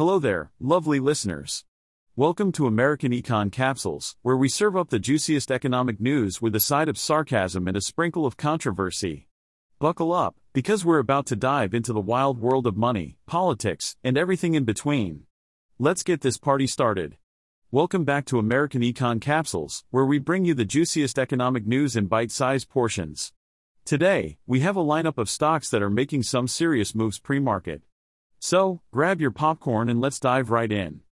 Hello there, lovely listeners. Welcome to American Econ Capsules, where we serve up the juiciest economic news with a side of sarcasm and a sprinkle of controversy. Buckle up, because we're about to dive into the wild world of money, politics, and everything in between. Let's get this party started. Welcome back to American Econ Capsules, where we bring you the juiciest economic news in bite sized portions. Today, we have a lineup of stocks that are making some serious moves pre market. So, grab your popcorn and let's dive right in.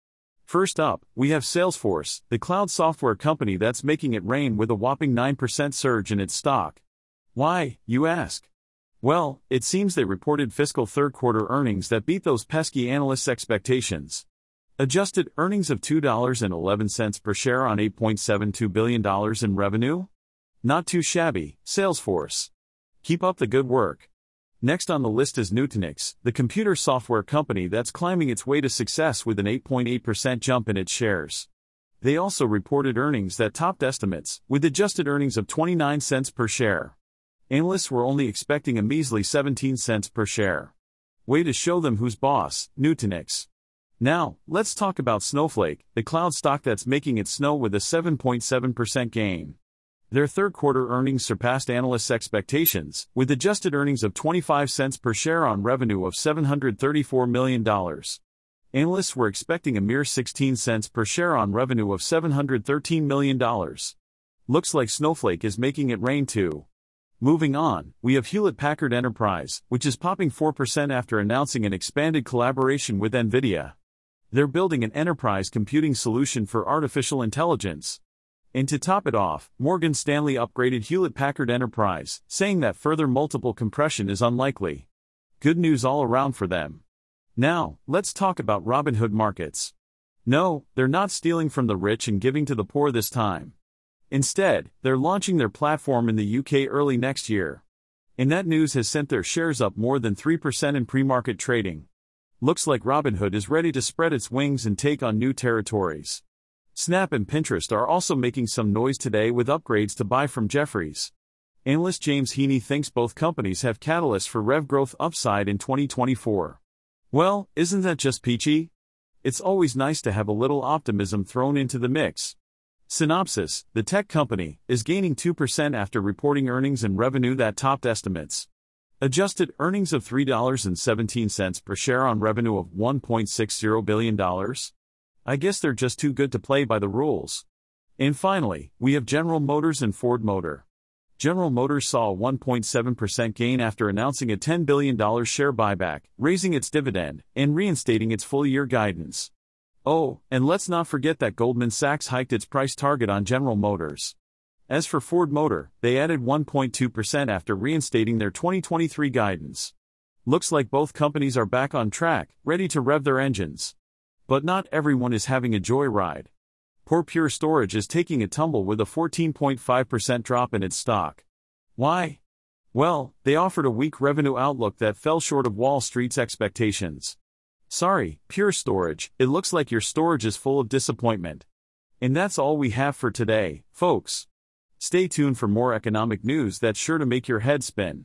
First up, we have Salesforce, the cloud software company that's making it rain with a whopping 9% surge in its stock. Why, you ask? Well, it seems they reported fiscal third quarter earnings that beat those pesky analysts' expectations. Adjusted earnings of $2.11 per share on $8.72 billion in revenue? Not too shabby, Salesforce. Keep up the good work. Next on the list is Nutanix, the computer software company that's climbing its way to success with an 8.8% jump in its shares. They also reported earnings that topped estimates, with adjusted earnings of 29 cents per share. Analysts were only expecting a measly 17 cents per share. Way to show them who's boss, Nutanix. Now, let's talk about Snowflake, the cloud stock that's making it snow with a 7.7% gain. Their third quarter earnings surpassed analysts' expectations, with adjusted earnings of 25 cents per share on revenue of $734 million. Analysts were expecting a mere 16 cents per share on revenue of $713 million. Looks like Snowflake is making it rain too. Moving on, we have Hewlett Packard Enterprise, which is popping 4% after announcing an expanded collaboration with NVIDIA. They're building an enterprise computing solution for artificial intelligence. And to top it off, Morgan Stanley upgraded Hewlett Packard Enterprise, saying that further multiple compression is unlikely. Good news all around for them. Now, let's talk about Robinhood markets. No, they're not stealing from the rich and giving to the poor this time. Instead, they're launching their platform in the UK early next year. And that news has sent their shares up more than 3% in pre market trading. Looks like Robinhood is ready to spread its wings and take on new territories. Snap and Pinterest are also making some noise today with upgrades to buy from Jefferies. Analyst James Heaney thinks both companies have catalysts for rev growth upside in 2024. Well, isn't that just peachy? It's always nice to have a little optimism thrown into the mix. Synopsys, the tech company, is gaining 2% after reporting earnings and revenue that topped estimates. Adjusted earnings of $3.17 per share on revenue of $1.60 billion. I guess they're just too good to play by the rules. And finally, we have General Motors and Ford Motor. General Motors saw a 1.7% gain after announcing a $10 billion share buyback, raising its dividend, and reinstating its full year guidance. Oh, and let's not forget that Goldman Sachs hiked its price target on General Motors. As for Ford Motor, they added 1.2% after reinstating their 2023 guidance. Looks like both companies are back on track, ready to rev their engines. But not everyone is having a joyride. Poor Pure Storage is taking a tumble with a 14.5% drop in its stock. Why? Well, they offered a weak revenue outlook that fell short of Wall Street's expectations. Sorry, Pure Storage, it looks like your storage is full of disappointment. And that's all we have for today, folks. Stay tuned for more economic news that's sure to make your head spin.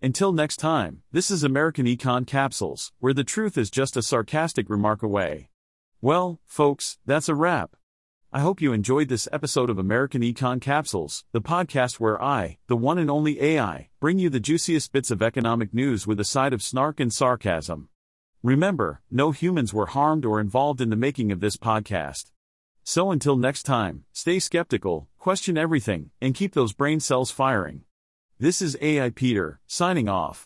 Until next time, this is American Econ Capsules, where the truth is just a sarcastic remark away. Well, folks, that's a wrap. I hope you enjoyed this episode of American Econ Capsules, the podcast where I, the one and only AI, bring you the juiciest bits of economic news with a side of snark and sarcasm. Remember, no humans were harmed or involved in the making of this podcast. So until next time, stay skeptical, question everything, and keep those brain cells firing. This is AI Peter, signing off.